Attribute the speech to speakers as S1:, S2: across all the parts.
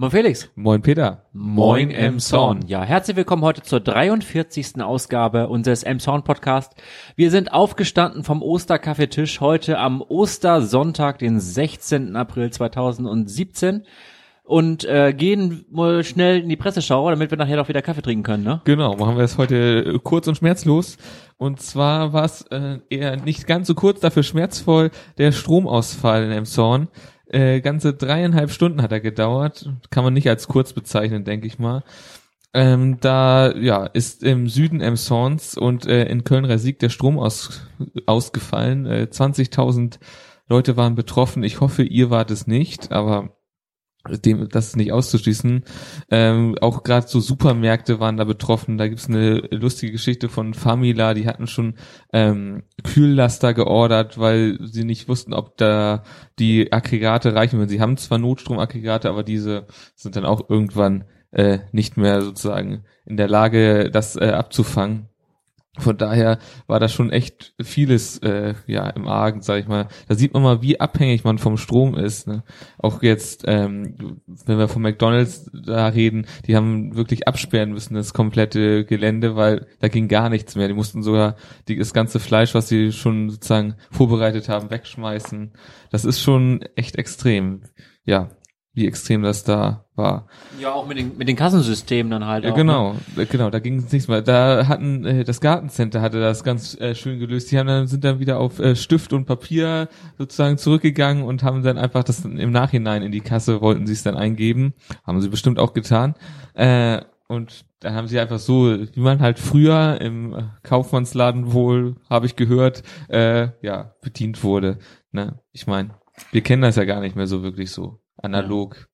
S1: Moin Felix.
S2: Moin Peter.
S1: Moin Emson. Ja, herzlich willkommen heute zur 43. Ausgabe unseres Emson Podcast. Wir sind aufgestanden vom Osterkaffeetisch heute am Ostersonntag, den 16. April 2017 und äh, gehen mal schnell in die Presseschau, damit wir nachher noch wieder Kaffee trinken können, ne?
S2: Genau, machen wir es heute kurz und schmerzlos. Und zwar war es äh, eher nicht ganz so kurz, dafür schmerzvoll der Stromausfall in Emshorn. Äh, ganze dreieinhalb Stunden hat er gedauert. Kann man nicht als kurz bezeichnen, denke ich mal. Ähm, da ja ist im Süden Emshorns und äh, in Köln-Resig der Strom aus, ausgefallen. Äh, 20.000 Leute waren betroffen. Ich hoffe, ihr wart es nicht, aber dem das ist nicht auszuschließen. Ähm, auch gerade so Supermärkte waren da betroffen. Da gibt's eine lustige Geschichte von Famila, die hatten schon ähm, Kühllaster geordert, weil sie nicht wussten, ob da die Aggregate reichen. Wenn sie haben zwar Notstromaggregate, aber diese sind dann auch irgendwann äh, nicht mehr sozusagen in der Lage, das äh, abzufangen. Von daher war da schon echt vieles äh, ja im Argen, sag ich mal. Da sieht man mal, wie abhängig man vom Strom ist. Ne? Auch jetzt, ähm, wenn wir von McDonalds da reden, die haben wirklich absperren müssen das komplette Gelände, weil da ging gar nichts mehr. Die mussten sogar die, das ganze Fleisch, was sie schon sozusagen vorbereitet haben, wegschmeißen. Das ist schon echt extrem. Ja, wie extrem das da war.
S1: Ja, auch mit den, mit den Kassensystemen dann halt.
S2: Ja,
S1: auch,
S2: genau,
S1: Ne?
S2: genau, da ging es nichts mehr. Da hatten äh, das Gartencenter hatte das ganz äh, schön gelöst. Die haben dann sind dann wieder auf äh, Stift und Papier sozusagen zurückgegangen und haben dann einfach das im Nachhinein in die Kasse wollten sie es dann eingeben, haben sie bestimmt auch getan. Äh, und da haben sie einfach so, wie man halt früher im Kaufmannsladen wohl, habe ich gehört, äh, ja, bedient wurde. Ne? Ich meine, wir kennen das ja gar nicht mehr so wirklich so analog.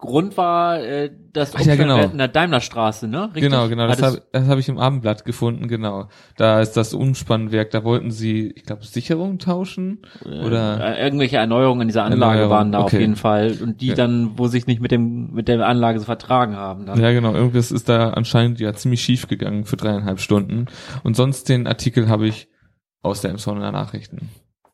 S1: Grund war äh, das
S2: Ach ja, genau.
S1: in der Daimlerstraße, ne? Richtig?
S2: Genau, genau, das habe das hab ich im Abendblatt gefunden, genau. Da ist das Umspannwerk, da wollten sie, ich glaube, Sicherung tauschen oder
S1: äh, irgendwelche Erneuerungen in dieser Anlage
S2: Erneuerung,
S1: waren da auf
S2: okay.
S1: jeden Fall und die
S2: Ja.
S1: dann, wo sich nicht mit dem mit der Anlage so vertragen haben. Dann.
S2: ja genau, irgendwas ist da anscheinend ja ziemlich schief gegangen für dreieinhalb Stunden. Und sonst den Artikel habe ich aus der Emsonner Nachrichten.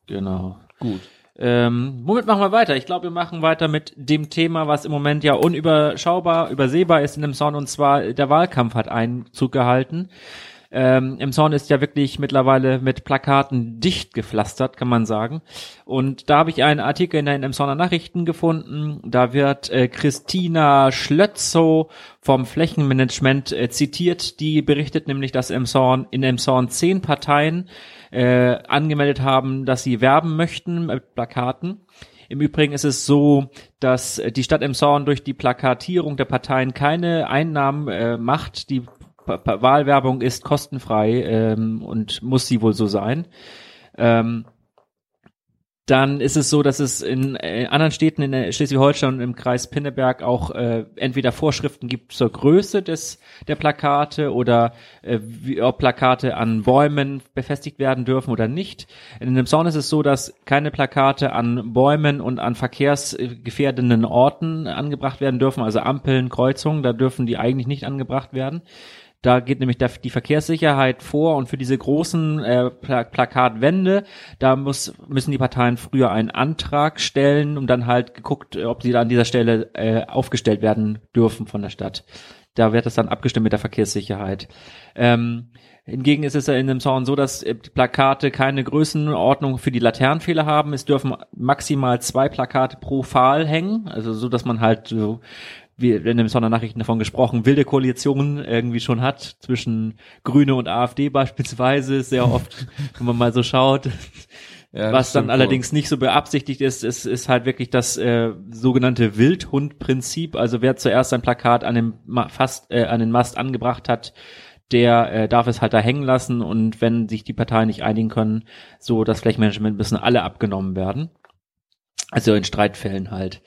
S1: Genau.
S2: Gut.
S1: Ähm, womit machen wir weiter? Ich glaube, wir machen weiter mit dem Thema, was im Moment ja unüberschaubar, übersehbar ist in dem Sound, und zwar der Wahlkampf hat Einzug gehalten. Ähm, Im Sound ist ja wirklich mittlerweile mit Plakaten dicht gepflastert, kann man sagen. Und da habe ich einen Artikel in den Emsonner Nachrichten gefunden. Da wird äh, Christina Schlötzow vom Flächenmanagement äh, zitiert. Die berichtet nämlich, dass Emshorn, in Emshorn zehn Parteien äh, angemeldet haben, dass sie werben möchten mit Plakaten. Im Übrigen ist es so, dass äh, die Stadt Emshorn durch die Plakatierung der Parteien keine Einnahmen äh, macht. Die Wahlwerbung ist kostenfrei ähm, und muss sie wohl so sein. Ähm, dann ist es so, dass es in äh, anderen Städten in Schleswig-Holstein und im Kreis Pinneberg auch äh, entweder Vorschriften gibt zur Größe des der Plakate oder äh, wie, ob Plakate an Bäumen befestigt werden dürfen oder nicht. In dem Sound ist es so, dass keine Plakate an Bäumen und an verkehrsgefährdenden Orten angebracht werden dürfen, also Ampeln, Kreuzungen, da dürfen die eigentlich nicht angebracht werden. Da geht nämlich die Verkehrssicherheit vor und für diese großen äh, Pla Plakatwände, da muss, müssen die Parteien früher einen Antrag stellen, um dann halt geguckt, ob sie da an dieser Stelle äh, aufgestellt werden dürfen von der Stadt. Da wird das dann abgestimmt mit der Verkehrssicherheit. Ähm, hingegen ist es ja in dem Sound so, dass äh, die Plakate keine Größenordnung für die Laternenfehler haben. Es dürfen maximal zwei Plakate pro Pfahl hängen, also so, dass man halt so wie in dem Sondernachrichten davon gesprochen, wilde Koalitionen irgendwie schon hat zwischen Grüne und AfD beispielsweise, sehr oft, wenn man mal so schaut.
S2: Ja,
S1: Was dann allerdings nicht so beabsichtigt ist, ist, ist halt wirklich das äh, sogenannte Wildhund-Prinzip. Also wer zuerst ein Plakat an dem Ma fast äh, an den Mast angebracht hat, der äh, darf es halt da hängen lassen und wenn sich die Parteien nicht einigen können, so das Flächenmanagement müssen alle abgenommen werden. Also in Streitfällen halt.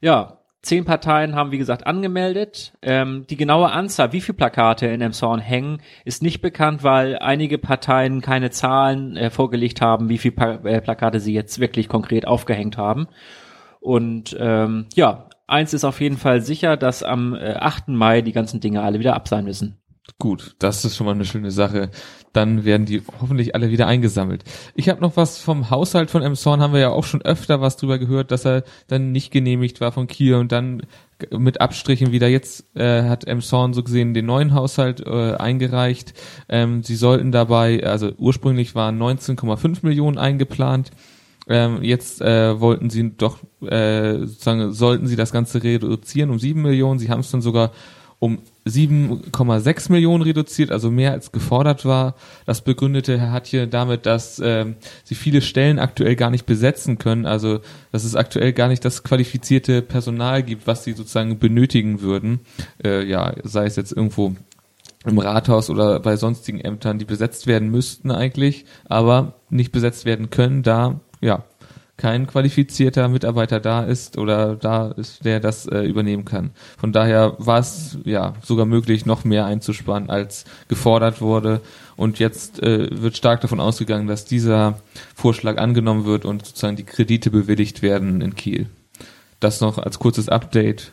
S1: Ja, zehn Parteien haben wie gesagt angemeldet. Ähm, die genaue Anzahl, wie viele Plakate in Emshorn hängen, ist nicht bekannt, weil einige Parteien keine Zahlen äh, vorgelegt haben, wie viele pa äh, Plakate sie jetzt wirklich konkret aufgehängt haben. Und ähm, ja, eins ist auf jeden Fall sicher, dass am äh, 8. Mai die ganzen Dinge alle wieder ab sein müssen.
S2: Gut, das ist schon mal eine schöne Sache. Dann werden die hoffentlich alle wieder eingesammelt. Ich habe noch was vom Haushalt von Emshorn, haben wir ja auch schon öfter was drüber gehört, dass er dann nicht genehmigt war von Kiel und dann mit Abstrichen wieder. Jetzt äh, hat Emshorn so gesehen den neuen Haushalt äh, eingereicht. Ähm, sie sollten dabei, also ursprünglich waren 19,5 Millionen eingeplant. Ähm, jetzt äh, wollten sie doch äh, sozusagen sollten sie das Ganze reduzieren um 7 Millionen. Sie haben es dann sogar um 7,6 Millionen reduziert, also mehr als gefordert war. Das begründete Herr Hatje damit, dass ähm, sie viele Stellen aktuell gar nicht besetzen können, also dass es aktuell gar nicht das qualifizierte Personal gibt, was sie sozusagen benötigen würden. Äh, ja, sei es jetzt irgendwo im Rathaus oder bei sonstigen Ämtern, die besetzt werden müssten eigentlich, aber nicht besetzt werden können, da ja kein qualifizierter Mitarbeiter da ist oder da ist, der das äh, übernehmen kann. Von daher war es ja sogar möglich, noch mehr einzusparen, als gefordert wurde. Und jetzt äh, wird stark davon ausgegangen, dass dieser Vorschlag angenommen wird und sozusagen die Kredite bewilligt werden in Kiel. Das noch als kurzes Update.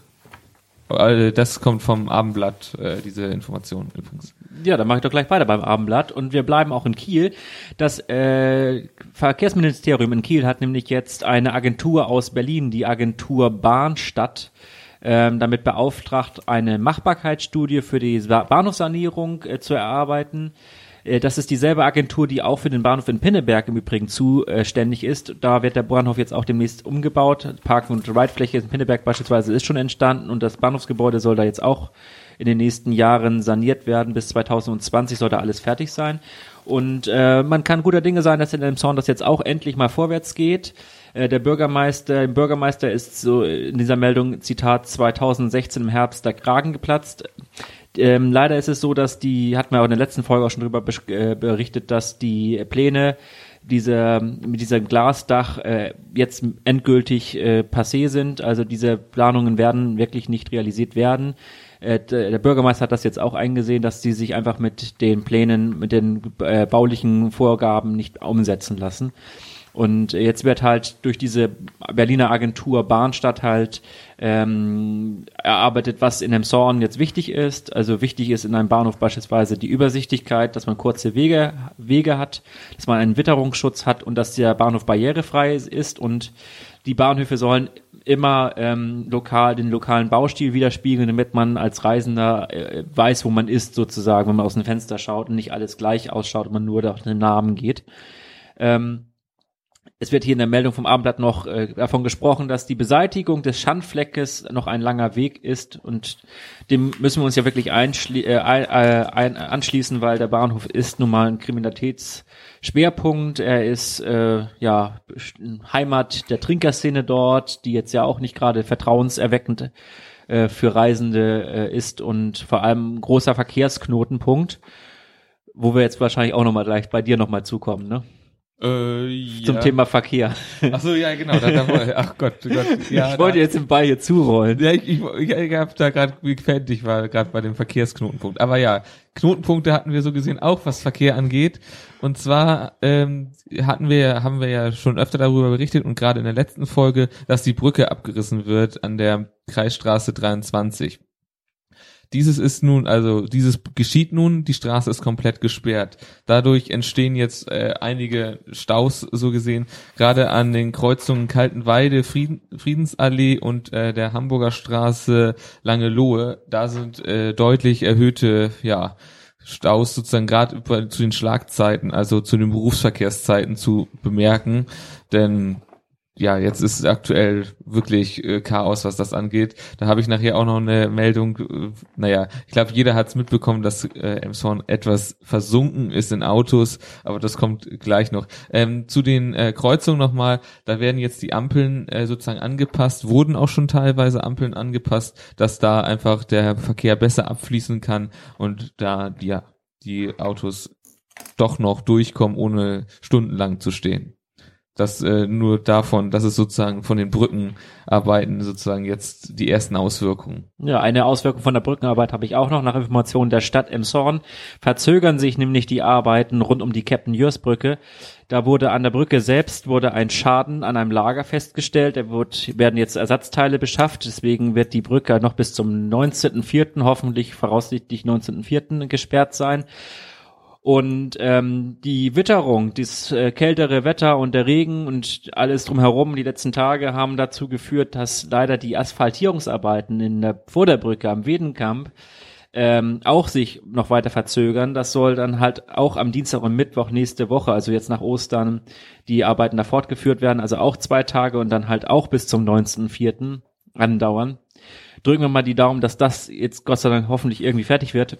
S2: Äh, das kommt vom Abendblatt, äh, diese Information übrigens.
S1: Ja, dann mache ich doch gleich weiter beim Abendblatt und wir bleiben auch in Kiel. Das äh, Verkehrsministerium in Kiel hat nämlich jetzt eine Agentur aus Berlin, die Agentur Bahnstadt, ähm, damit beauftragt, eine Machbarkeitsstudie für die Bahnhofsanierung äh, zu erarbeiten. Äh, das ist dieselbe Agentur, die auch für den Bahnhof in Pinneberg im Übrigen zuständig ist. Da wird der Bahnhof jetzt auch demnächst umgebaut. Park- und Reitfläche in Pinneberg beispielsweise ist schon entstanden und das Bahnhofsgebäude soll da jetzt auch in den nächsten Jahren saniert werden. Bis 2020 soll da alles fertig sein. Und äh, man kann guter Dinge sein, dass in dem Sound das jetzt auch endlich mal vorwärts geht. Äh, der Bürgermeister, im Bürgermeister ist so in dieser Meldung, Zitat, 2016 im Herbst der Kragen geplatzt. Ähm, leider ist es so, dass die, hatten wir auch in der letzten Folge auch schon darüber äh, berichtet, dass die Pläne diese, mit diesem Glasdach äh, jetzt endgültig äh, passé sind. Also diese Planungen werden wirklich nicht realisiert werden. Äh, der Bürgermeister hat das jetzt auch eingesehen, dass sie sich einfach mit den Plänen, mit den äh, baulichen Vorgaben nicht umsetzen lassen. Und jetzt wird halt durch diese Berliner Agentur Bahnstadt halt ähm, erarbeitet, was in dem Zorn jetzt wichtig ist. Also wichtig ist in einem Bahnhof beispielsweise die Übersichtigkeit, dass man kurze Wege, Wege hat, dass man einen Witterungsschutz hat und dass der Bahnhof barrierefrei ist und die Bahnhöfe sollen immer ähm, lokal den lokalen Baustil widerspiegeln, damit man als Reisender äh, weiß, wo man ist sozusagen, wenn man aus dem Fenster schaut und nicht alles gleich ausschaut und man nur nach dem Namen geht. Ähm, es wird hier in der Meldung vom Abendblatt noch äh, davon gesprochen, dass die Beseitigung des Schandfleckes noch ein langer Weg ist und dem müssen wir uns ja wirklich einschli äh, ein, äh, anschließen, weil der Bahnhof ist nun mal ein Kriminalitätsschwerpunkt. Er ist äh, ja Heimat der Trinkerszene dort, die jetzt ja auch nicht gerade vertrauenserweckend äh, für Reisende äh, ist und vor allem großer Verkehrsknotenpunkt, wo wir jetzt wahrscheinlich auch nochmal gleich bei dir nochmal zukommen, ne? Äh, ja. Zum Thema Verkehr.
S2: Ach so, ja, genau. Da, da, ach Gott, Gott.
S1: Ja, ich wollte da, jetzt den Ball hier zurollen.
S2: Ja, ich, ich, ich, ich habe da gerade fertig war gerade bei dem Verkehrsknotenpunkt. Aber ja, Knotenpunkte hatten wir so gesehen auch, was Verkehr angeht. Und zwar ähm, hatten wir, haben wir ja schon öfter darüber berichtet und gerade in der letzten Folge, dass die Brücke abgerissen wird an der Kreisstraße 23. Dieses ist nun, also dieses geschieht nun, die Straße ist komplett gesperrt. Dadurch entstehen jetzt äh, einige Staus, so gesehen, gerade an den Kreuzungen Kaltenweide, Frieden, Friedensallee und äh, der Hamburger Straße Langelohe. Da sind äh, deutlich erhöhte, ja, Staus sozusagen gerade zu den Schlagzeiten, also zu den Berufsverkehrszeiten zu bemerken. Denn ja, jetzt ist aktuell wirklich äh, Chaos, was das angeht. Da habe ich nachher auch noch eine Meldung. Äh, naja, ich glaube, jeder hat es mitbekommen, dass äh, Emshorn etwas versunken ist in Autos, aber das kommt gleich noch. Ähm, zu den äh, Kreuzungen nochmal, da werden jetzt die Ampeln äh, sozusagen angepasst, wurden auch schon teilweise Ampeln angepasst, dass da einfach der Verkehr besser abfließen kann und da ja, die Autos doch noch durchkommen, ohne stundenlang zu stehen. Das äh, nur davon, dass es sozusagen von den Brückenarbeiten sozusagen jetzt die ersten Auswirkungen.
S1: Ja, eine Auswirkung von der Brückenarbeit habe ich auch noch. Nach Informationen der Stadt Emshorn verzögern sich nämlich die Arbeiten rund um die Captain Jürs Brücke. Da wurde an der Brücke selbst wurde ein Schaden an einem Lager festgestellt. Da wird, werden jetzt Ersatzteile beschafft. Deswegen wird die Brücke noch bis zum 19.04. hoffentlich voraussichtlich 19.04. gesperrt sein. Und ähm, die Witterung, dieses äh, kältere Wetter und der Regen und alles drumherum die letzten Tage haben dazu geführt, dass leider die Asphaltierungsarbeiten in der, vor der Brücke am Wedenkamp ähm, auch sich noch weiter verzögern. Das soll dann halt auch am Dienstag und Mittwoch nächste Woche, also jetzt nach Ostern, die Arbeiten da fortgeführt werden, also auch zwei Tage und dann halt auch bis zum 19.04. andauern. Drücken wir mal die Daumen, dass das jetzt Gott sei Dank hoffentlich irgendwie fertig wird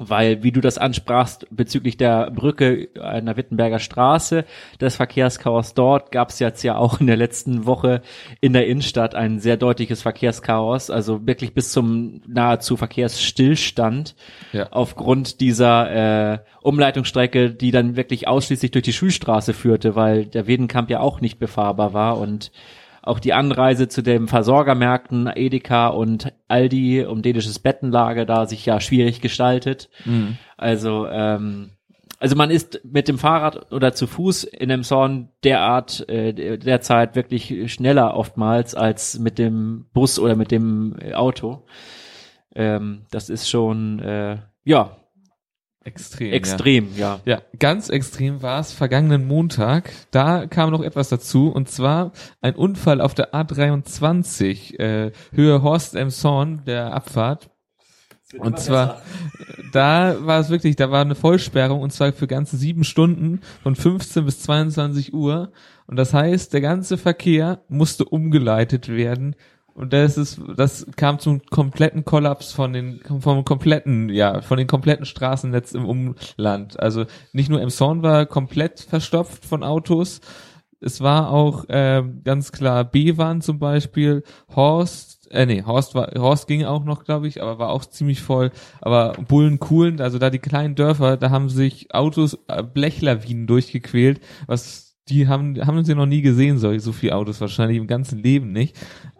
S1: weil, wie du das ansprachst, bezüglich der Brücke an der Wittenberger Straße, das Verkehrschaos dort, gab es jetzt ja auch in der letzten Woche in der Innenstadt ein sehr deutliches Verkehrschaos, also wirklich bis zum nahezu Verkehrsstillstand ja. aufgrund dieser äh, Umleitungsstrecke, die dann wirklich ausschließlich durch die Schulstraße führte, weil der Wedenkamp ja auch nicht befahrbar war und auch die Anreise zu den Versorgermärkten Edeka und Aldi um dänisches Bettenlager da sich ja schwierig gestaltet. Mhm. Also ähm, also man ist mit dem Fahrrad oder zu Fuß in dem Zorn derart äh, derzeit wirklich schneller oftmals als mit dem Bus oder mit dem Auto. Ähm, das ist schon äh, ja
S2: Extrem.
S1: Extrem, ja.
S2: Ja, ja ganz extrem war es vergangenen Montag. Da kam noch etwas dazu und zwar ein Unfall auf der A23 äh, Höhe Horst Emshorn, der Abfahrt. Und zwar, besser. da war es wirklich, da war eine Vollsperrung und zwar für ganze sieben Stunden von 15 bis 22 Uhr. Und das heißt, der ganze Verkehr musste umgeleitet werden und das ist, das kam zum kompletten Kollaps von den, vom kompletten, ja, von den kompletten Straßennetz im Umland. Also nicht nur Emshorn war komplett verstopft von Autos. Es war auch äh, ganz klar B-Bahn zum Beispiel, Horst, äh, nee, Horst war, Horst ging auch noch, glaube ich, aber war auch ziemlich voll. Aber Bullen, Kuhlen, also da die kleinen Dörfer, da haben sich Autos, äh, Blechlawinen durchgequält, was die haben, haben sie noch nie gesehen, so, so viele Autos wahrscheinlich im ganzen Leben nicht.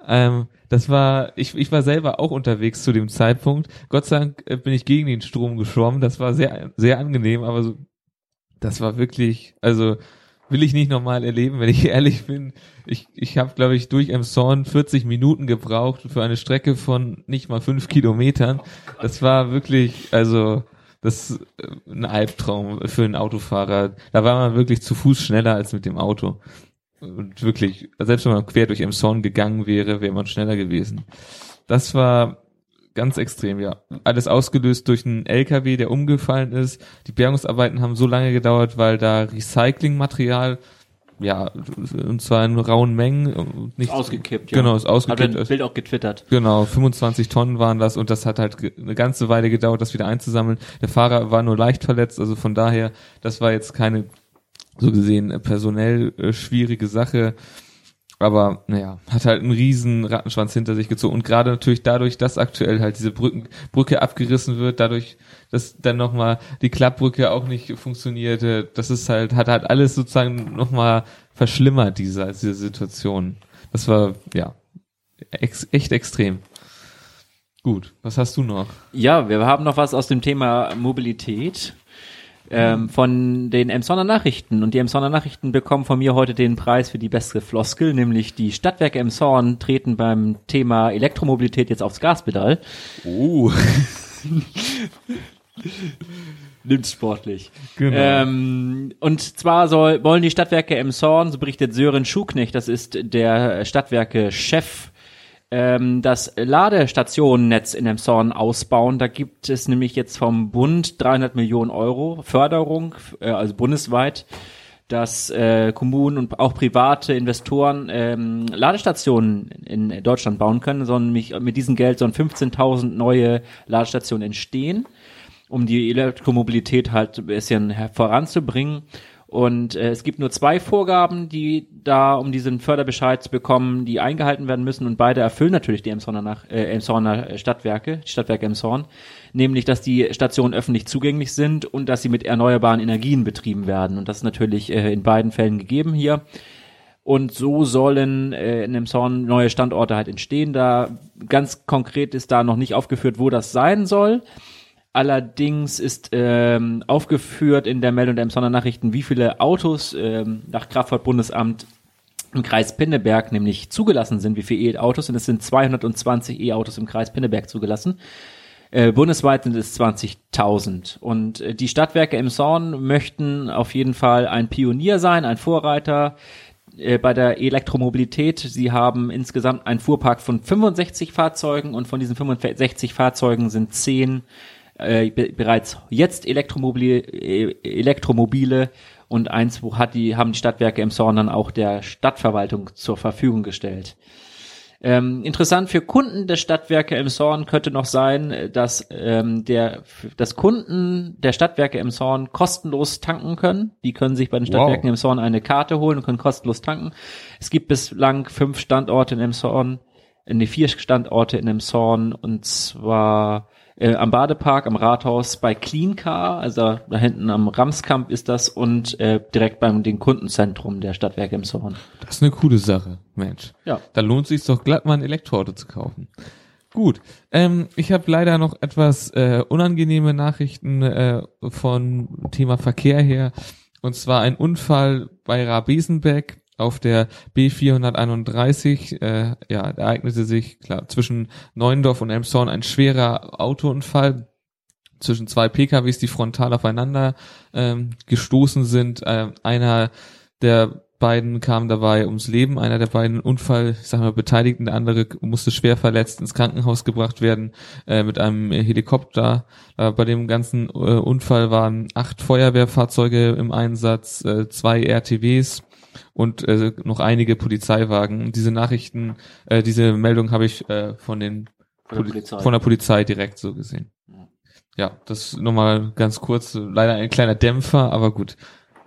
S2: Ähm, das war, ich, ich war selber auch unterwegs zu dem Zeitpunkt. Gott sei Dank äh, bin ich gegen den Strom geschwommen. Das war sehr, sehr angenehm, aber so, das war wirklich, also will ich nicht nochmal erleben, wenn ich ehrlich bin. Ich, ich habe, glaube ich, durch Emshorn 40 Minuten gebraucht für eine Strecke von nicht mal fünf Kilometern. Das war wirklich, also das ist äh, ein Albtraum für einen Autofahrer. Da war man wirklich zu Fuß schneller als mit dem Auto. Und wirklich, selbst wenn man quer durch Emson gegangen wäre, wäre man schneller gewesen. Das war ganz extrem, ja. Alles ausgelöst durch einen LKW, der umgefallen ist. Die Bergungsarbeiten haben so lange gedauert, weil da Recyclingmaterial ja, und zwar in rauen Mengen.
S1: Nicht, ausgekippt,
S2: ja. Genau, ist ausgekippt.
S1: Hat ein Bild auch getwittert.
S2: Genau, 25 Tonnen waren das und das hat halt eine ganze Weile gedauert, das wieder einzusammeln. Der Fahrer war nur leicht verletzt, also von daher, das war jetzt keine so gesehen personell äh, schwierige Sache. Aber naja, hat halt einen riesen Rattenschwanz hinter sich gezogen. Und gerade natürlich dadurch, dass aktuell halt diese Brücken, Brücke abgerissen wird, dadurch, dass dann nochmal die Klappbrücke auch nicht funktionierte, das ist halt, hat halt alles sozusagen nochmal verschlimmert, diese, diese Situation. Das war, ja, ex, echt extrem. Gut, was hast du noch?
S1: Ja, wir haben noch was aus dem Thema Mobilität ähm, von den Emsonner Nachrichten. Und die Emsonner Nachrichten bekommen von mir heute den Preis für die beste Floskel, nämlich die Stadtwerke Emshorn treten beim Thema Elektromobilität jetzt aufs Gaspedal.
S2: Oh.
S1: Nimmt sportlich. Genau. Ähm, und zwar soll, wollen die Stadtwerke Emshorn, so berichtet Sören Schuknecht, das ist der Stadtwerke-Chef ähm, das Ladestationennetz in Emshorn ausbauen. Da gibt es nämlich jetzt vom Bund 300 Millionen Euro Förderung, äh, also bundesweit, dass äh, Kommunen und auch private Investoren ähm, Ladestationen in Deutschland bauen können, sondern mit diesem Geld sollen 15.000 neue Ladestationen entstehen, um die Elektromobilität halt ein bisschen voranzubringen. Und äh, es gibt nur zwei Vorgaben, die da, um diesen Förderbescheid zu bekommen, die eingehalten werden müssen. Und beide erfüllen natürlich die Emshorner, nach, äh, Emshorner Stadtwerke, die Stadtwerke Emshorn. Nämlich, dass die Stationen öffentlich zugänglich sind und dass sie mit erneuerbaren Energien betrieben werden. Und das ist natürlich äh, in beiden Fällen gegeben hier. Und so sollen äh, in dem Zorn neue Standorte halt entstehen. Da ganz konkret ist da noch nicht aufgeführt, wo das sein soll. Allerdings ist ähm, aufgeführt in der Meldung der Emsonner Nachrichten, wie viele Autos ähm, nach Kraftfahrtbundesamt im Kreis Pinneberg nämlich zugelassen sind, wie viele E-Autos und es sind 220 E-Autos im Kreis Pinneberg zugelassen. Äh, bundesweit sind es 20.000 und äh, die Stadtwerke im Zorn möchten auf jeden Fall ein Pionier sein, ein Vorreiter äh, bei der Elektromobilität. Sie haben insgesamt einen Fuhrpark von 65 Fahrzeugen und von diesen 65 Fahrzeugen sind 10 äh, be bereits jetzt Elektromobile, äh, Elektromobile und eins wo hat die, haben die Stadtwerke im Zorn dann auch der Stadtverwaltung zur Verfügung gestellt. Ähm, interessant für Kunden der Stadtwerke im Zorn könnte noch sein, dass ähm, der, dass Kunden der Stadtwerke im Zorn kostenlos tanken können. Die können sich bei den Stadtwerken wow. im Zorn eine Karte holen und können kostenlos tanken. Es gibt bislang fünf Standorte in Emshorn, äh, nee, vier Standorte in Emshorn und zwar äh, am Badepark, am Rathaus bei Clean Car, also da hinten am Ramskamp ist das und äh, direkt beim dem Kundenzentrum der Stadtwerke im Zorn.
S2: Das ist eine coole Sache, Mensch. Ja. Da lohnt sich doch glatt mal ein Elektroauto zu kaufen. Gut, ähm, ich habe leider noch etwas äh, unangenehme Nachrichten äh, von Thema Verkehr her. Und zwar ein Unfall bei Rabesenbeck auf der B431, äh, ja, ereignete sich klar zwischen Neuendorf und Elmshorn ein schwerer Autounfall zwischen zwei PKWs, die frontal aufeinander ähm, gestoßen sind. Äh, einer der beiden kam dabei ums Leben, einer der beiden Unfall, ich sag mal, Beteiligten, der andere musste schwer verletzt ins Krankenhaus gebracht werden äh, mit einem Helikopter. Äh, bei dem ganzen äh, Unfall waren acht Feuerwehrfahrzeuge im Einsatz, äh, zwei RTWs und äh, noch einige Polizeiwagen. Diese Nachrichten, äh, diese Meldung habe ich äh, von den von der, Polizei. von der Polizei direkt so gesehen. Ja, das nochmal ganz kurz, leider ein kleiner Dämpfer, aber gut.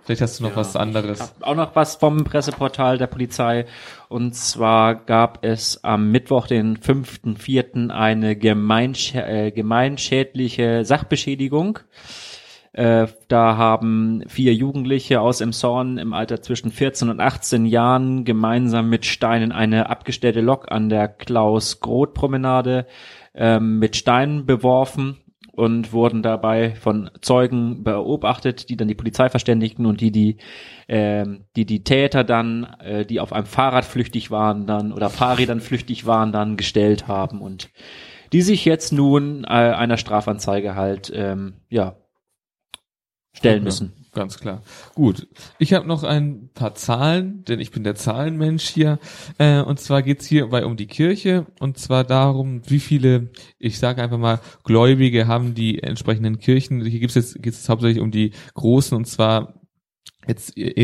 S2: Vielleicht hast du noch ja, was anderes.
S1: Auch noch was vom Presseportal der Polizei. Und zwar gab es am Mittwoch, den 5.4., eine gemeinsch äh, gemeinschädliche Sachbeschädigung äh, da haben vier Jugendliche aus Emshorn im Alter zwischen 14 und 18 Jahren gemeinsam mit Steinen eine abgestellte Lok an der Klaus-Groth-Promenade äh, mit Steinen beworfen und wurden dabei von Zeugen beobachtet, die dann die Polizei verständigten und die die äh, die die Täter dann, äh, die auf einem Fahrrad flüchtig waren dann oder Fahrrädern flüchtig waren, dann gestellt haben und die sich jetzt nun äh, einer Strafanzeige halt ähm, ja stellen ja, müssen.
S2: Ganz klar. Gut. Ich habe noch ein paar Zahlen, denn ich bin der Zahlenmensch hier. Äh, und zwar geht's hierbei um die Kirche und zwar darum, wie viele, ich sage einfach mal, Gläubige haben die entsprechenden Kirchen. Hier gibt's jetzt, geht's jetzt hauptsächlich um die großen und zwar jetzt die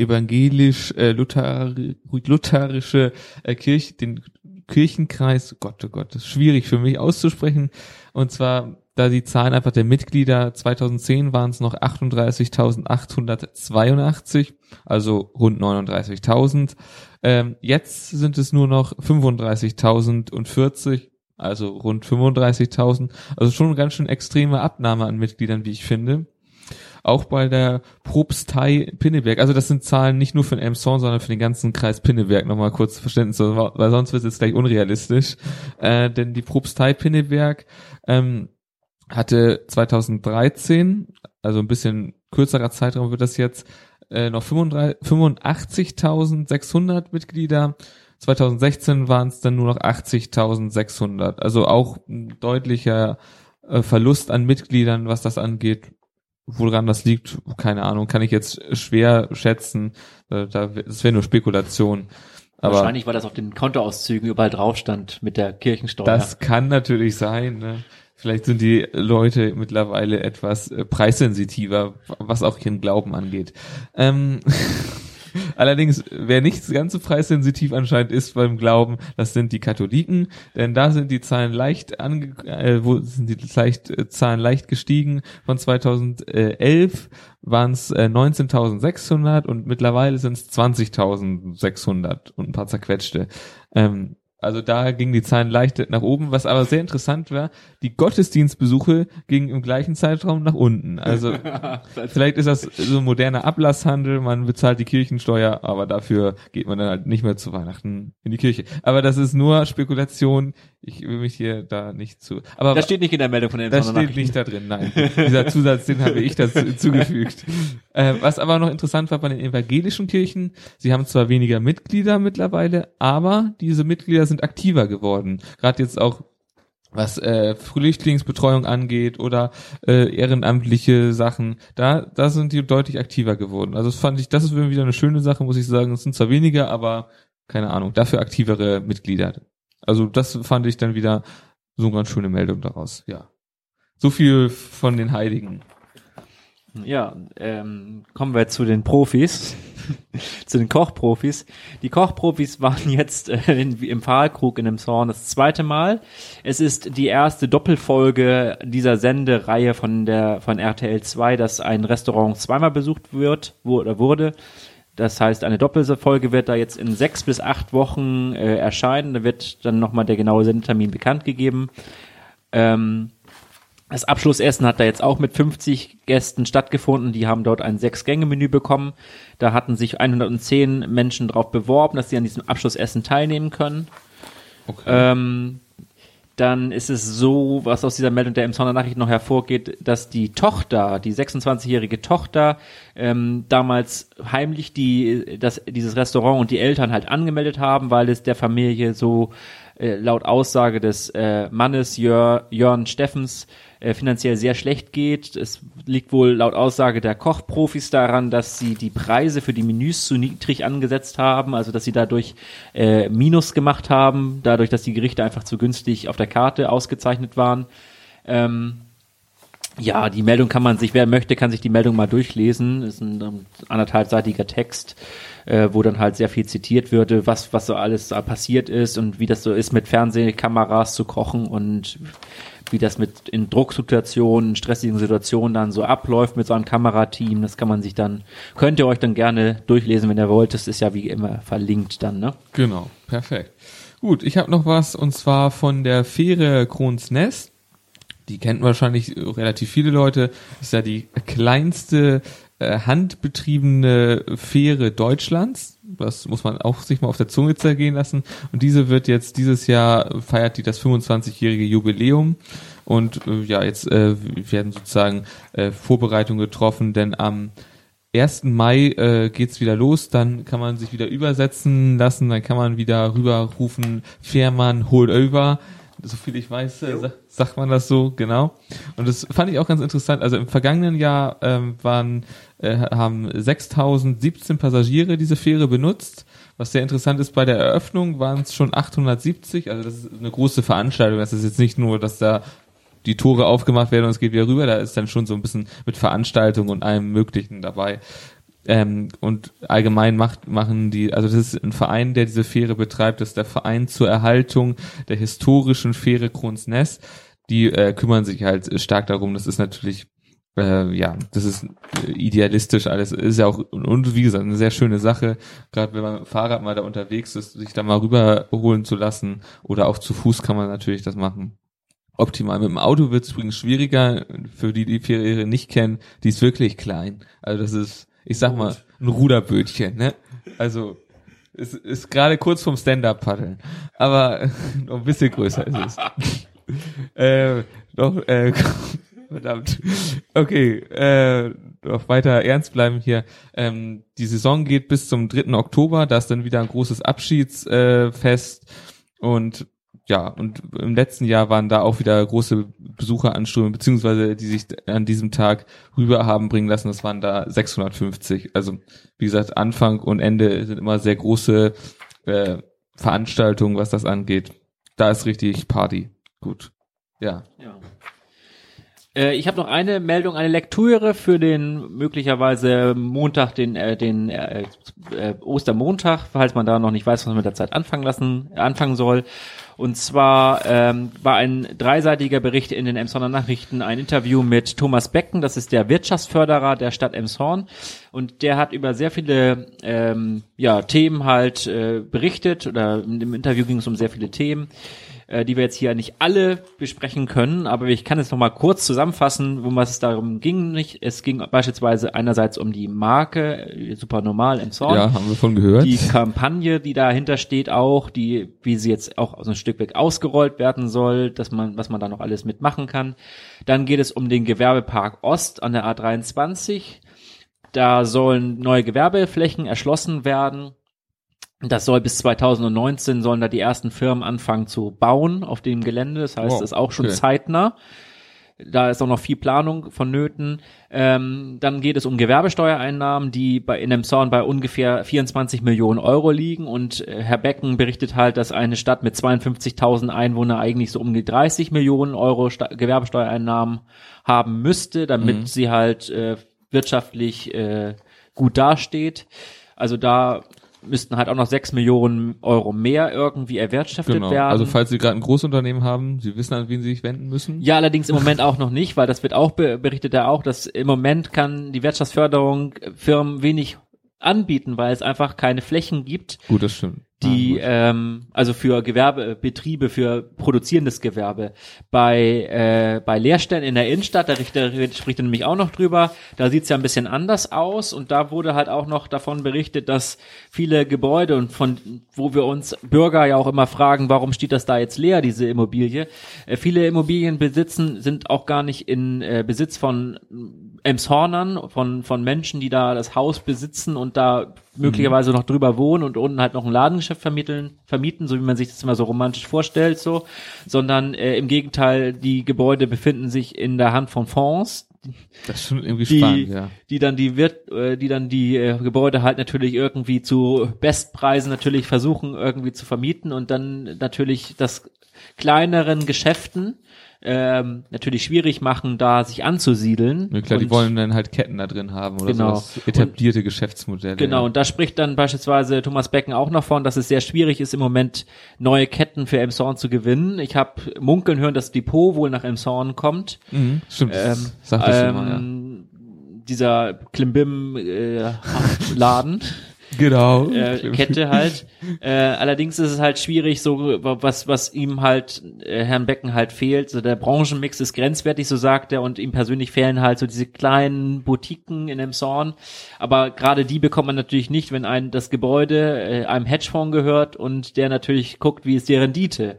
S2: evangelisch äh, Luther lutherische äh, Kirche, den Kirchenkreis, Gott, oh Gott, das ist schwierig für mich auszusprechen. Und zwar da die Zahlen einfach der Mitglieder 2010 waren es noch 38.882, also rund 39.000. Ähm, jetzt sind es nur noch 35.040, also rund 35.000. Also schon eine ganz schön extreme Abnahme an Mitgliedern, wie ich finde. Auch bei der Propstei Pinneberg. Also das sind Zahlen nicht nur für den Elmshorn, sondern für den ganzen Kreis Pinneberg. Nochmal kurz Verständnis, weil sonst wird es jetzt gleich unrealistisch. Äh, denn die Propstei Pinneberg ähm, hatte 2013, also ein bisschen kürzerer Zeitraum wird das jetzt, äh, noch 85.600 Mitglieder. 2016 waren es dann nur noch 80.600. Also auch ein deutlicher äh, Verlust an Mitgliedern, was das angeht. Woran das liegt, keine Ahnung, kann ich jetzt schwer schätzen. Äh, da, das wäre nur Spekulation.
S1: Aber Wahrscheinlich, weil das auf den Kontoauszügen überall drauf stand mit der Kirchensteuer.
S2: Das kann natürlich sein. Ne? Vielleicht sind die Leute mittlerweile etwas äh, preissensitiver, was auch ihren Glauben angeht. Ähm, Allerdings, wer nicht ganz so preissensitiv anscheinend ist beim Glauben, das sind die Katholiken, denn da sind die Zahlen leicht ange äh, wo sind die leicht, äh, Zahlen leicht gestiegen. Von 2011 waren es äh, 19.600 und mittlerweile sind es 20.600 und ein paar zerquetschte. Ähm, Also da gingen die Zahlen leicht nach oben, was aber sehr interessant war, die Gottesdienstbesuche gingen im gleichen Zeitraum nach unten. Also vielleicht ist das so ein moderner Ablasshandel, man bezahlt die Kirchensteuer, aber dafür geht man dann halt nicht mehr zu Weihnachten in die Kirche. Aber das ist nur Spekulation, ich will mich hier da nicht zu. Aber
S1: das steht nicht in der Meldung von den
S2: Das steht nicht da drin, nein. Dieser Zusatz, den habe ich dazu zugefügt. Äh, was aber noch interessant war bei den evangelischen Kirchen, sie haben zwar weniger Mitglieder mittlerweile, aber diese Mitglieder sind aktiver geworden. Gerade jetzt auch was äh, Flüchtlingsbetreuung angeht oder äh, ehrenamtliche Sachen, da da sind die deutlich aktiver geworden. Also das fand ich, das ist wieder eine schöne Sache, muss ich sagen. Es sind zwar weniger, aber keine Ahnung, dafür aktivere Mitglieder. Also das fand ich dann wieder so eine ganz schöne Meldung daraus. Ja, so viel von den Heiligen.
S1: Ja, ähm, kommen wir zu den Profis, zu den Kochprofis. Die Kochprofis waren jetzt äh, in, im Pfahlkrug in dem Zorn das zweite Mal. Es ist die erste Doppelfolge dieser Sendereihe von der von RTL 2, dass ein Restaurant zweimal besucht wird wo, oder wurde. Das heißt, eine Doppelfolge wird da jetzt in sechs bis acht Wochen äh, erscheinen. Da wird dann nochmal der genaue Sendetermin bekannt gegeben. Ähm, das Abschlussessen hat da jetzt auch mit 50 Gästen stattgefunden. Die haben dort ein Sechs-Gänge-Menü bekommen. Da hatten sich 110 Menschen darauf beworben, dass sie an diesem Abschlussessen teilnehmen können. Okay. Ähm, dann ist es so, was aus dieser Meldung der Emsonner Nachricht noch hervorgeht, dass die Tochter, die 26-jährige Tochter, ähm, damals heimlich die, das, dieses Restaurant und die Eltern halt angemeldet haben, weil es der Familie so äh, laut Aussage des äh, Mannes Jör, Jörn Steffens äh, finanziell sehr schlecht geht. Es liegt wohl laut Aussage der Kochprofis daran, dass sie die Preise für die Menüs zu niedrig angesetzt haben, also dass sie dadurch äh, Minus gemacht haben, dadurch, dass die Gerichte einfach zu günstig auf der Karte ausgezeichnet waren. Ähm, ja, die Meldung kann man sich, wer möchte, kann sich die Meldung mal durchlesen. Ist ein, ein anderthalbseitiger Text, äh, wo dann halt sehr viel zitiert würde, was, was so alles passiert ist und wie das so ist, mit Fernsehkameras zu kochen und wie das mit in Drucksituationen, stressigen Situationen dann so abläuft mit so einem Kamerateam. Das kann man sich dann, könnt ihr euch dann gerne durchlesen, wenn ihr wollt. Das ist ja wie immer verlinkt dann, ne?
S2: Genau, perfekt. Gut, ich habe noch was und zwar von der Fähre Kronsnest. Die kennt wahrscheinlich relativ viele Leute. ist ja die kleinste äh, handbetriebene Fähre Deutschlands. Das muss man auch sich mal auf der Zunge zergehen lassen. Und diese wird jetzt dieses Jahr feiert die das 25-jährige Jubiläum. Und äh, ja, jetzt äh, werden sozusagen äh, Vorbereitungen getroffen, denn am 1. Mai äh, geht's wieder los, dann kann man sich wieder übersetzen lassen, dann kann man wieder rüberrufen, Fährmann, holt over so viel ich weiß, äh, sagt man das so, genau. Und das fand ich auch ganz interessant. Also im vergangenen Jahr ähm, waren, äh, haben 6017 Passagiere diese Fähre benutzt. Was sehr interessant ist, bei der Eröffnung waren es schon 870. Also das ist eine große Veranstaltung. Das ist jetzt nicht nur, dass da die Tore aufgemacht werden und es geht wieder rüber. Da ist dann schon so ein bisschen mit Veranstaltung und allem Möglichen dabei. Ähm, und allgemein macht, machen die, also das ist ein Verein, der diese Fähre betreibt, das ist der Verein zur Erhaltung der historischen Fähre Kronsness. Die äh, kümmern sich halt stark darum. Das ist natürlich, äh, ja, das ist idealistisch alles. Ist ja auch, und wie gesagt, eine sehr schöne Sache. Gerade wenn man mit dem Fahrrad mal da unterwegs ist, sich da mal rüberholen zu lassen. Oder auch zu Fuß kann man natürlich das machen optimal. Mit dem Auto wird es übrigens schwieriger, für die, die Fähre nicht kennen, die ist wirklich klein. Also das ist ich sag mal, ein Ruderbötchen, ne? Also, es ist gerade kurz vom Stand-Up-Paddeln. Aber noch ein bisschen größer ist es. äh, noch, äh, verdammt. Okay, äh, noch weiter ernst bleiben hier. Ähm, die Saison geht bis zum 3. Oktober, da ist dann wieder ein großes Abschiedsfest. Äh, und ja, und im letzten Jahr waren da auch wieder große Besucheranströme, beziehungsweise die sich an diesem Tag rüber haben bringen lassen. Das waren da 650. Also wie gesagt, Anfang und Ende sind immer sehr große äh, Veranstaltungen, was das angeht. Da ist richtig Party. Gut. Ja.
S1: ja. Äh, ich habe noch eine Meldung, eine Lektüre für den möglicherweise Montag, den, äh, den äh, äh, Ostermontag, falls man da noch nicht weiß, was man mit der Zeit anfangen lassen, anfangen soll. Und zwar ähm, war ein dreiseitiger Bericht in den Emshorner Nachrichten ein Interview mit Thomas Becken, das ist der Wirtschaftsförderer der Stadt Emshorn. Und der hat über sehr viele ähm, ja, Themen halt äh, berichtet, oder in dem Interview ging es um sehr viele Themen äh, die wir jetzt hier nicht alle besprechen können, aber ich kann es noch mal kurz zusammenfassen, worum es darum ging. Nicht, es ging beispielsweise einerseits um die Marke äh, super normal im Song.
S2: Ja, haben wir von gehört.
S1: Die Kampagne, die dahinter steht, auch die, wie sie jetzt auch so ein Stück weg ausgerollt werden soll, dass man, was man da noch alles mitmachen kann. Dann geht es um den Gewerbepark Ost an der A23. Da sollen neue Gewerbeflächen erschlossen werden das soll bis 2019 sollen da die ersten Firmen anfangen zu bauen auf dem Gelände. Das heißt, wow, das ist auch schon okay. zeitnah. Da ist auch noch viel Planung vonnöten. Ähm, dann geht es um Gewerbesteuereinnahmen, die bei in dem Zorn bei ungefähr 24 Millionen Euro liegen. Und äh, Herr Becken berichtet halt, dass eine Stadt mit 52.000 Einwohnern eigentlich so um die 30 Millionen Euro Sta Gewerbesteuereinnahmen haben müsste, damit mhm. sie halt äh, wirtschaftlich äh, gut dasteht. Also da müssten halt auch noch sechs Millionen Euro mehr irgendwie erwirtschaftet genau. werden.
S2: Also falls Sie gerade ein Großunternehmen haben, Sie wissen, an wen Sie sich wenden müssen?
S1: Ja, allerdings im Moment auch noch nicht, weil das wird auch berichtet er auch, dass im Moment kann die Wirtschaftsförderung Firmen wenig anbieten, weil es einfach keine Flächen gibt.
S2: Gut, das stimmt
S1: die ähm, also für Gewerbebetriebe, für produzierendes Gewerbe. Bei äh, bei Leerstellen in der Innenstadt, da, da spricht er nämlich auch noch drüber, da sieht's ja ein bisschen anders aus und da wurde halt auch noch davon berichtet, dass viele Gebäude und von wo wir uns Bürger ja auch immer fragen, warum steht das da jetzt leer, diese Immobilie? Äh, viele Immobilien besitzen sind auch gar nicht in äh, Besitz von Emshornern, von von Menschen, die da das Haus besitzen und da möglicherweise mhm. noch drüber wohnen und unten halt noch ein Ladengeschäft vermitteln, vermieten, so wie man sich das immer so romantisch vorstellt, so, sondern äh, im Gegenteil, die Gebäude befinden sich in der Hand von Fonds,
S2: das ist schon irgendwie
S1: die,
S2: spannend, ja.
S1: Die dann die wird, äh, die dann die äh, Gebäude halt natürlich irgendwie zu Bestpreisen natürlich versuchen irgendwie zu vermieten und dann natürlich das kleineren Geschäften ähm, natürlich schwierig machen, da sich anzusiedeln.
S2: Ja, klar,
S1: und,
S2: die wollen dann halt Ketten da drin haben oder
S1: genau.
S2: sowas. Etablierte und, Geschäftsmodelle.
S1: Genau,
S2: ja.
S1: und da spricht dann beispielsweise Thomas Becken auch noch von, dass es sehr schwierig ist, im Moment neue Ketten für Emshorn zu gewinnen. Ich habe munkeln hören, dass Depot wohl nach Emshorn kommt.
S2: Mhm, stimmt, ähm,
S1: sagte ähm, schon mal, ja. Ähm, dieser Klimbim-Laden. Äh,
S2: genau.
S1: äh, Kette halt. Äh, allerdings ist es halt schwierig, so was was ihm halt äh, Herrn Becken halt fehlt. So der Branchenmix ist grenzwertig, so sagt er, und ihm persönlich fehlen halt so diese kleinen Boutiquen in dem Zorn. Aber gerade die bekommt man natürlich nicht, wenn ein das Gebäude äh, einem Hedgefonds gehört und der natürlich guckt, wie ist die Rendite.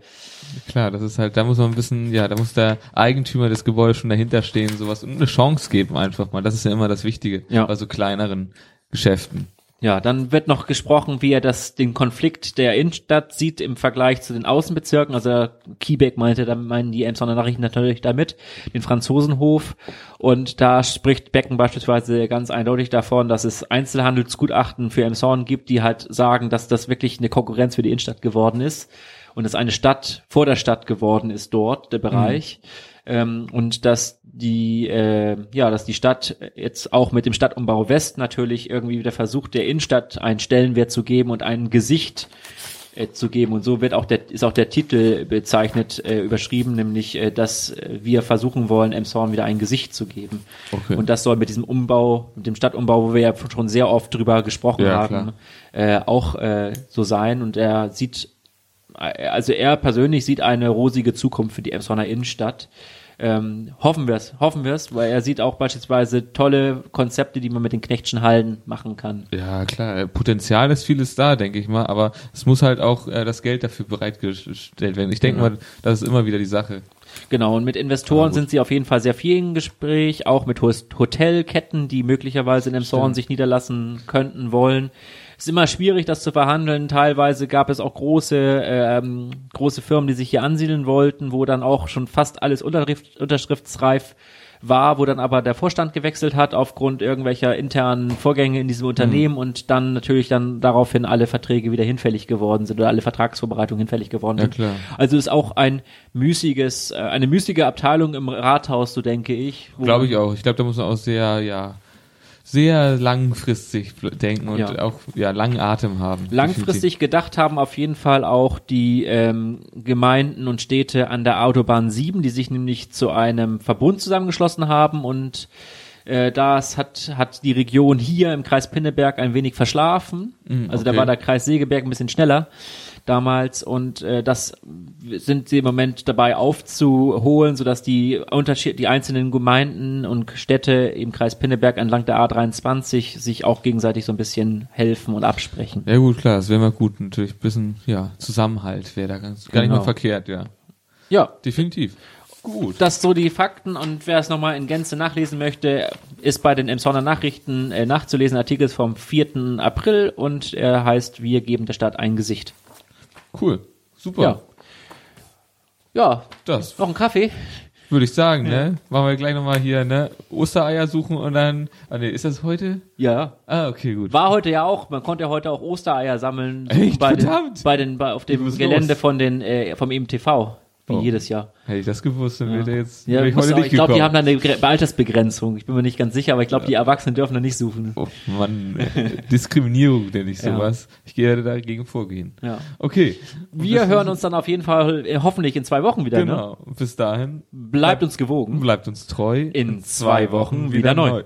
S2: Klar, das ist halt, da muss man ein bisschen, ja, da muss der Eigentümer des Gebäudes schon dahinter stehen, sowas und eine Chance geben einfach mal. Das ist ja immer das Wichtige ja. bei so kleineren Geschäften.
S1: Ja, dann wird noch gesprochen, wie er das, den Konflikt der Innenstadt sieht im Vergleich zu den Außenbezirken. Also Kiebeck meinte, da meinen die Emsonner Nachrichten natürlich damit, den Franzosenhof. Und da spricht Becken beispielsweise ganz eindeutig davon, dass es Einzelhandelsgutachten für Emshorn gibt, die halt sagen, dass das wirklich eine Konkurrenz für die Innenstadt geworden ist. Und es eine Stadt vor der Stadt geworden ist dort, der Bereich. Mhm ähm, und dass die äh, ja, dass die Stadt jetzt auch mit dem Stadtumbau West natürlich irgendwie wieder versucht, der Innenstadt einen Stellenwert zu geben und ein Gesicht äh, zu geben und so wird auch der ist auch der Titel bezeichnet äh, überschrieben, nämlich äh, dass wir versuchen wollen, Emshorn wieder ein Gesicht zu geben. Okay. Und das soll mit diesem Umbau, mit dem Stadtumbau, wo wir ja schon sehr oft drüber gesprochen ja, haben, äh, auch äh, so sein. Und er sieht also er persönlich sieht eine rosige Zukunft für die Emsonner Innenstadt. Ähm, hoffen wir es, hoffen wir es, weil er sieht auch beispielsweise tolle Konzepte, die man mit den Knechtschen Hallen machen kann.
S2: Ja, klar, Potenzial ist vieles da, denke ich mal, aber es muss halt auch äh, das Geld dafür bereitgestellt werden. Ich denke ja. mal, das ist immer wieder die Sache.
S1: Genau, und mit Investoren ja, sind sie auf jeden Fall sehr viel im Gespräch, auch mit Hotelketten, die möglicherweise in Emshorn sich niederlassen könnten wollen ist immer schwierig, das zu verhandeln. Teilweise gab es auch große, ähm, große Firmen, die sich hier ansiedeln wollten, wo dann auch schon fast alles unterschrift, unterschriftsreif war, wo dann aber der Vorstand gewechselt hat aufgrund irgendwelcher internen Vorgänge in diesem Unternehmen und dann natürlich dann daraufhin alle Verträge wieder hinfällig geworden sind oder alle Vertragsvorbereitungen hinfällig geworden
S2: Ja,
S1: sind.
S2: klar.
S1: Also ist auch ein müßiges, äh, eine müßige Abteilung im Rathaus, so denke ich.
S2: Glaube ich auch. Ich glaube, da muss man auch sehr, ja, sehr langfristig denken und
S1: Ja.
S2: auch, ja, langen Atem haben.
S1: Langfristig gedacht haben auf jeden Fall auch die ähm, Gemeinden und Städte an der Autobahn 7, die sich nämlich zu einem Verbund zusammengeschlossen haben und äh, das hat, hat die Region hier im Kreis Pinneberg ein wenig verschlafen. Also da
S2: okay.
S1: war der Kreis Segeberg ein bisschen schneller damals und äh, das sind sie im Moment dabei aufzuholen, sodass die Unterschied die einzelnen Gemeinden und Städte im Kreis Pinneberg entlang der A23 sich auch gegenseitig so ein bisschen helfen und absprechen.
S2: Ja gut, klar, das wäre mal gut. Natürlich ein bisschen, ja, Zusammenhalt wäre da ganz, gar nicht
S1: Genau.
S2: mal verkehrt, ja.
S1: Ja,
S2: Definitiv. Gut.
S1: das so die Fakten und wer es nochmal in Gänze nachlesen möchte, ist bei den Emsonner Nachrichten äh, nachzulesen, Artikel vom 4. April und er heißt Wir geben der Stadt ein Gesicht.
S2: Cool. Super.
S1: Ja. Ja,
S2: Das
S1: noch ein Kaffee?
S2: würde ich sagen, ne? Machen wir gleich nochmal hier, ne? Ostereier suchen und dann, ah ne, ist das heute?
S1: Ja.
S2: Ah, okay, gut.
S1: War heute ja auch, man konnte ja heute auch Ostereier sammeln
S2: Echt?
S1: bei den,
S2: Verdammt.
S1: bei den bei, auf dem Gelände
S2: los.
S1: von den äh, vom EMTV, wie
S2: Oh.
S1: jedes Jahr.
S2: Hätte ich das gewusst, dann wäre jetzt
S1: Ja, ich,
S2: heute
S1: auch,
S2: nicht
S1: ich glaube, die haben da eine Gre- Altersbegrenzung. Ich bin mir nicht ganz sicher, aber ich glaube, die Erwachsenen dürfen da nicht suchen.
S2: Oh Mann, Diskriminierung nenne ich
S1: Ja.
S2: sowas. Ich gehe dagegen vorgehen.
S1: Ja.
S2: Okay.
S1: Wir hören uns dann auf jeden Fall äh, hoffentlich in zwei Wochen wieder. Ne?
S2: Genau. Bis dahin
S1: Bleibt uns gewogen.
S2: bleibt uns treu.
S1: In zwei Wochen wieder neu.